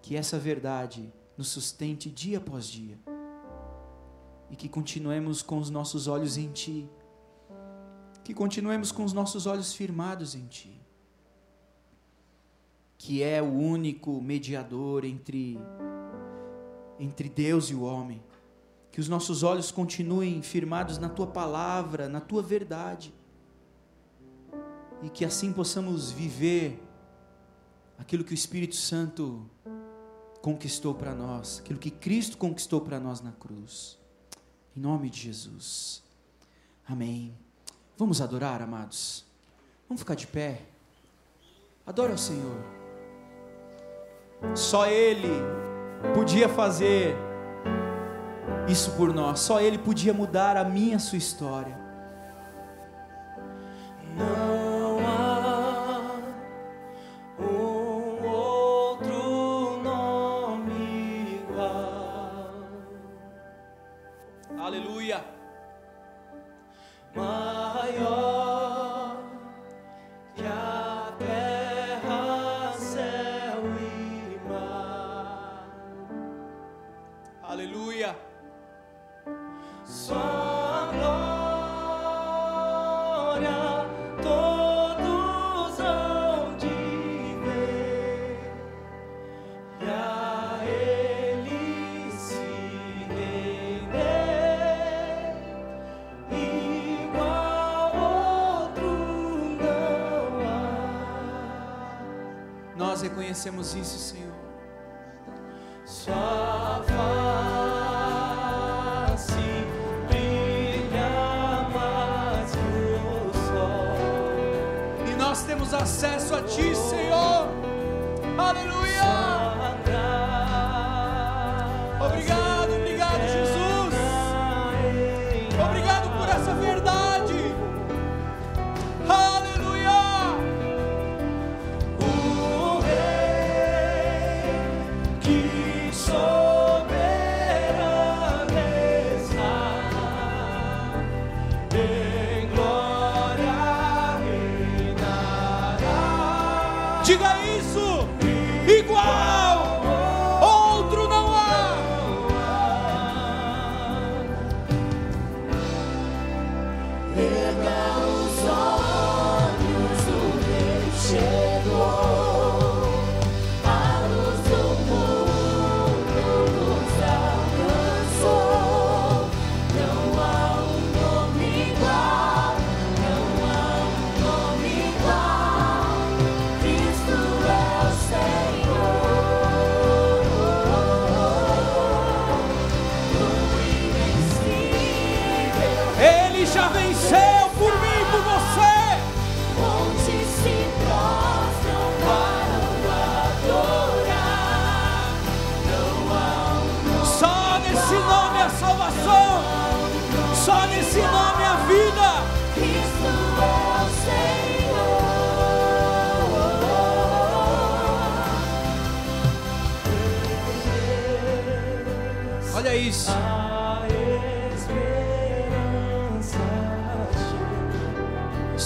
Que essa verdade nos sustente dia após dia. E que continuemos com os nossos olhos em Ti, que continuemos com os nossos olhos firmados em Ti, que é o único mediador entre, entre Deus e o homem. Que os nossos olhos continuem firmados na Tua palavra, na Tua verdade, e que assim possamos viver aquilo que o Espírito Santo conquistou para nós, aquilo que Cristo conquistou para nós na cruz. Em nome de Jesus. Amém. Vamos adorar, amados? Vamos ficar de pé. Adora o Senhor. Só Ele podia fazer isso por nós. Só Ele podia mudar a minha, sua história. Não maior reconhecemos isso, Senhor. Sua face brilha mais que o sol. E nós temos acesso a Ti, Senhor.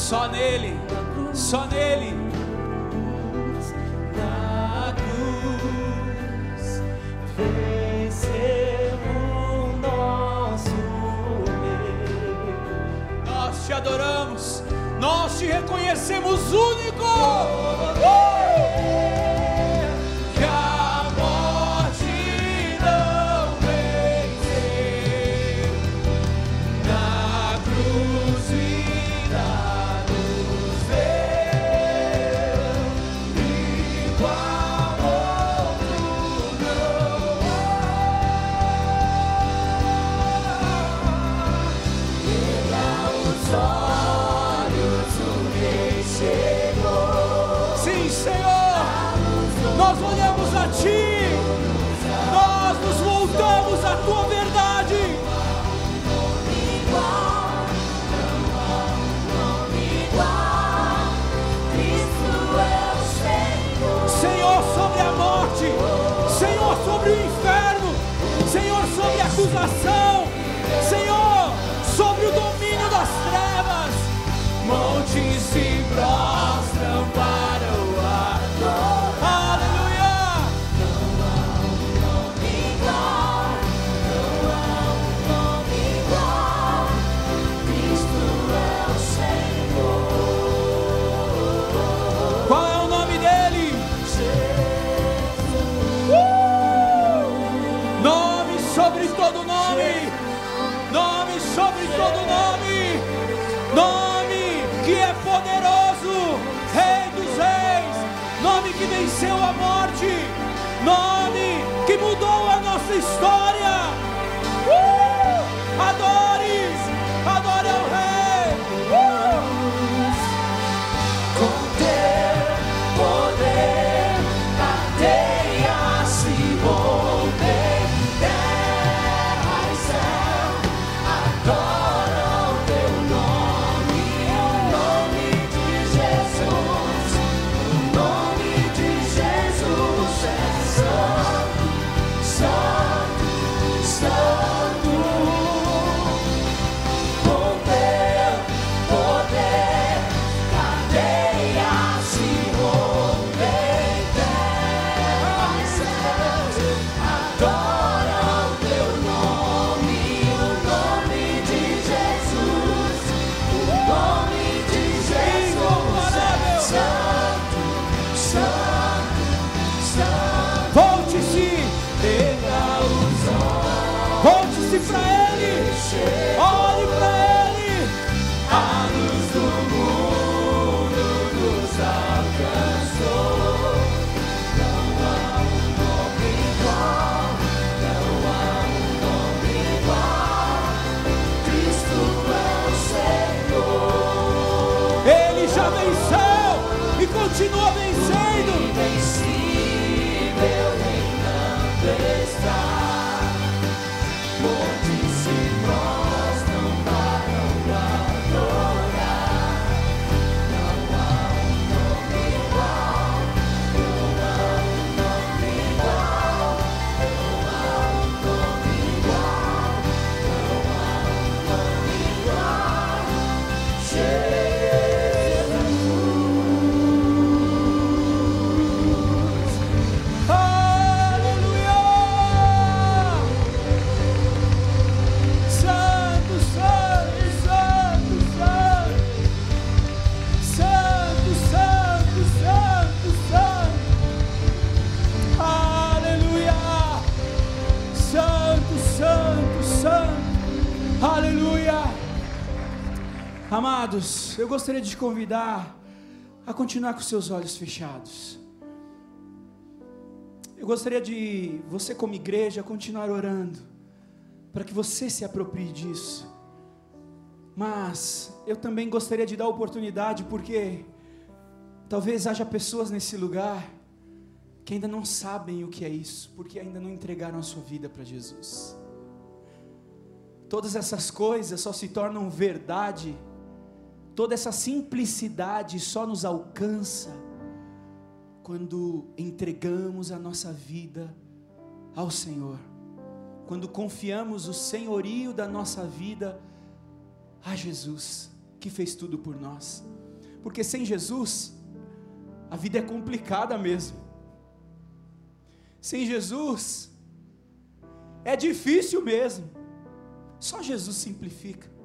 Só nele. Só nele. na cruz venceu o nosso rei. Nós te adoramos. Nós te reconhecemos único. Gostaria de te convidar a continuar com seus olhos fechados. Eu gostaria de você, como igreja, continuar orando, para que você se aproprie disso. Mas eu também gostaria de dar oportunidade, porque talvez haja pessoas nesse lugar que ainda não sabem o que é isso, porque ainda não entregaram a sua vida para Jesus. Todas essas coisas só se tornam verdade, toda essa simplicidade só nos alcança quando entregamos a nossa vida ao Senhor, quando confiamos o senhorio da nossa vida a Jesus, que fez tudo por nós. Porque sem Jesus, a vida é complicada mesmo. Sem Jesus, é difícil mesmo. Só Jesus simplifica.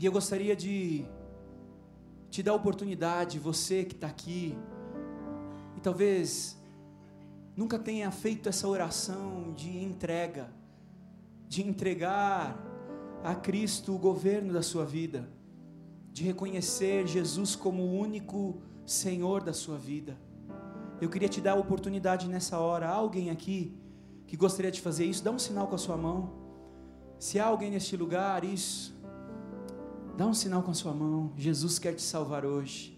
E eu gostaria de te dar a oportunidade, você que está aqui, e talvez nunca tenha feito essa oração de entrega, de entregar a Cristo o governo da sua vida, de reconhecer Jesus como o único Senhor da sua vida. Eu queria te dar a oportunidade nessa hora. Alguém aqui que gostaria de fazer isso? Dá um sinal com a sua mão. Se há alguém neste lugar, isso. Dá um sinal com a sua mão. Jesus quer te salvar hoje.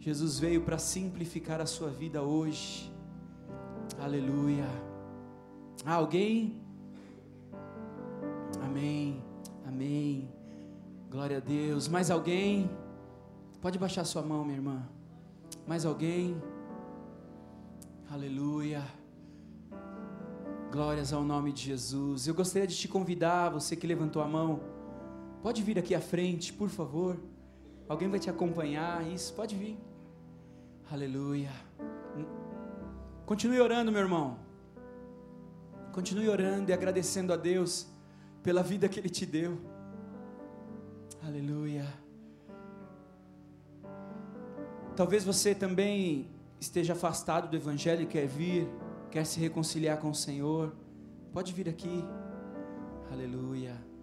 Jesus veio para simplificar a sua vida hoje. Aleluia. Há alguém? Amém. Amém. Glória a Deus. Mais alguém? Pode baixar sua mão, minha irmã. Mais alguém? Aleluia. Glórias ao nome de Jesus. Eu gostaria de te convidar, você que levantou a mão, pode vir aqui à frente, por favor. Alguém vai te acompanhar, isso, pode vir. Aleluia. Continue orando, meu irmão. Continue orando e agradecendo a Deus pela vida que Ele te deu. Aleluia. Talvez você também esteja afastado do Evangelho e quer vir, quer se reconciliar com o Senhor. Pode vir aqui. Aleluia.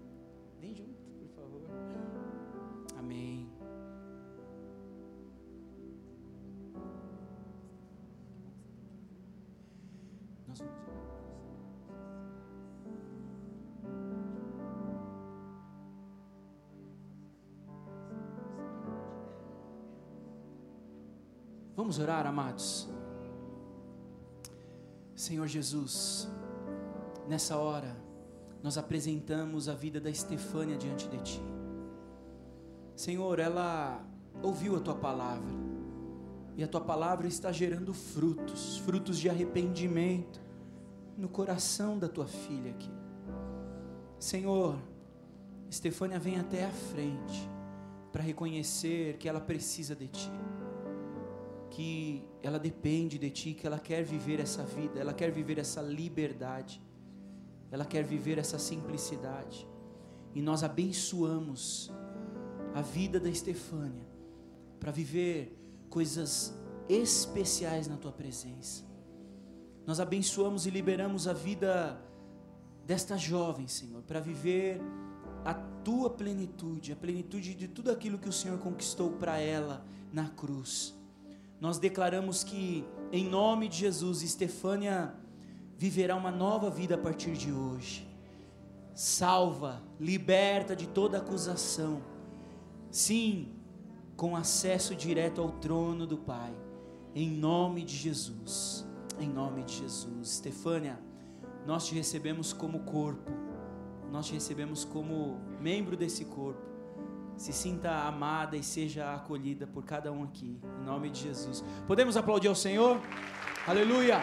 Vamos orar. Amados. Senhor Jesus, nessa hora, nós apresentamos a vida da Estefânia diante de Ti. Senhor, ela ouviu a Tua palavra, e a Tua palavra está gerando frutos, frutos de arrependimento no coração da Tua filha aqui. Senhor, Estefânia vem até a frente para reconhecer que ela precisa de Ti que ela depende de ti, que ela quer viver essa vida, ela quer viver essa liberdade, ela quer viver essa simplicidade. E nós abençoamos a vida da Estefânia para viver coisas especiais na tua presença. Nós abençoamos e liberamos a vida desta jovem, Senhor, para viver a tua plenitude, a plenitude de tudo aquilo que o Senhor conquistou para ela na cruz nós declaramos que, em nome de Jesus, Estefânia viverá uma nova vida a partir de hoje. Salva, liberta de toda acusação. Sim, com acesso direto ao trono do Pai. Em nome de Jesus. Em nome de Jesus. Estefânia, nós te recebemos como corpo. Nós te recebemos como membro desse corpo se sinta amada e seja acolhida por cada um aqui, em nome de Jesus. Podemos aplaudir ao Senhor? Aleluia!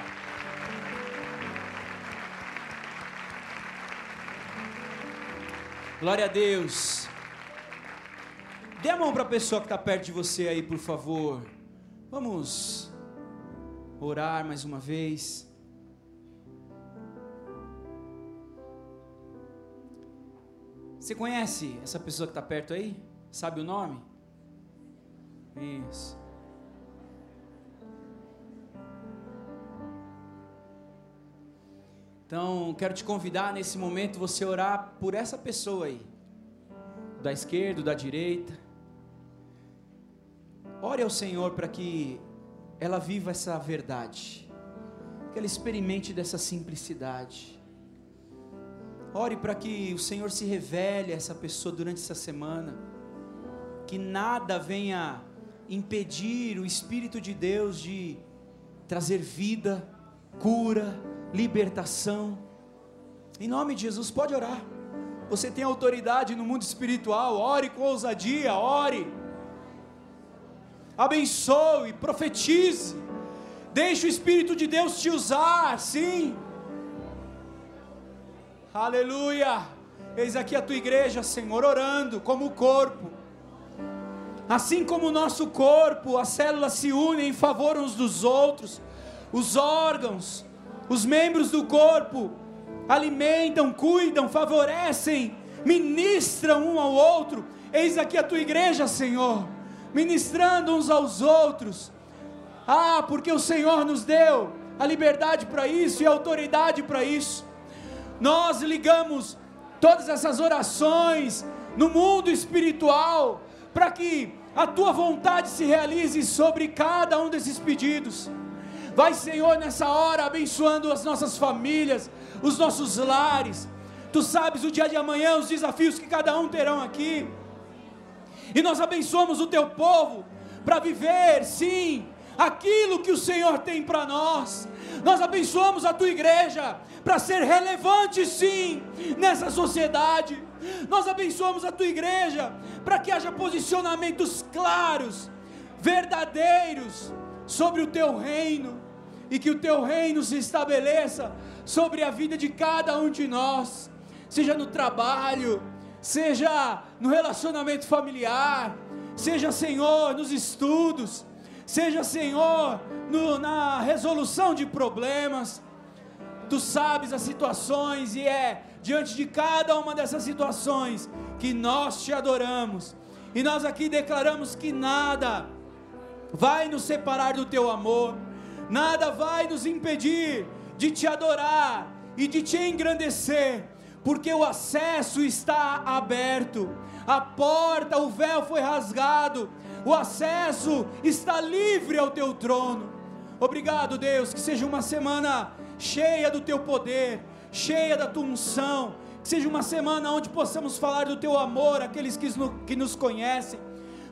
Glória a Deus. Dê a mão para a pessoa que está perto de você aí, por favor. Vamos orar mais uma vez. Você conhece essa pessoa que está perto aí? Sabe o nome? Isso. Então, quero te convidar nesse momento você orar por essa pessoa aí, da esquerda, da direita. Ore ao Senhor para que ela viva essa verdade, que ela experimente dessa simplicidade. Ore para que o Senhor se revele a essa pessoa durante essa semana que nada venha impedir o Espírito de Deus de trazer vida, cura, libertação. Em nome de Jesus, pode orar. Você tem autoridade no mundo espiritual, ore com ousadia, ore. Abençoe, profetize. Deixe o Espírito de Deus te usar, sim. Aleluia. Eis aqui a tua igreja, Senhor, orando como corpo Assim como o nosso corpo, as células se unem em favor uns dos outros, os órgãos, os membros do corpo alimentam, cuidam, favorecem, ministram um ao outro. Eis aqui a tua igreja, Senhor, ministrando uns aos outros. Ah, porque o Senhor nos deu a liberdade para isso e a autoridade para isso. Nós ligamos todas essas orações no mundo espiritual para que a tua vontade se realize sobre cada um desses pedidos. Vai, Senhor, nessa hora, abençoando as nossas famílias, os nossos lares. Tu sabes o dia de amanhã, os desafios que cada um terão aqui. E nós abençoamos o teu povo para viver, sim, aquilo que o Senhor tem para nós. Nós abençoamos a tua igreja para ser relevante, sim, nessa sociedade. Nós abençoamos a tua igreja para que haja posicionamentos claros, verdadeiros sobre o teu reino e que o teu reino se estabeleça sobre a vida de cada um de nós, seja no trabalho, seja no relacionamento familiar, seja, Senhor, nos estudos, seja, Senhor, no, na resolução de problemas. Tu sabes as situações e é diante de cada uma dessas situações que nós te adoramos. E nós aqui declaramos que nada vai nos separar do teu amor, nada vai nos impedir de te adorar e de te engrandecer, porque o acesso está aberto, a porta, o véu foi rasgado, o acesso está livre ao teu trono. Obrigado, Deus, que seja uma semana cheia do teu poder, cheia da tua unção, que seja uma semana onde possamos falar do teu amor àqueles que, que nos conhecem,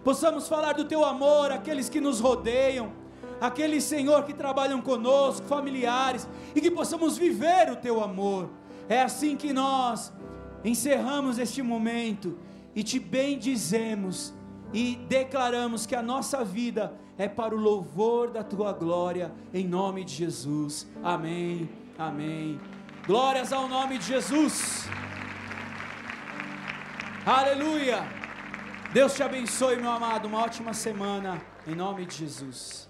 possamos falar do teu amor àqueles que nos rodeiam, aqueles, Senhor, que trabalham conosco, familiares, e que possamos viver o teu amor. É assim que nós encerramos este momento e te bendizemos e declaramos que a nossa vida é para o louvor da tua glória, em nome de Jesus. Amém. Amém. Glórias ao nome de Jesus. Aleluia. Deus te abençoe, meu amado. Uma ótima semana, em nome de Jesus.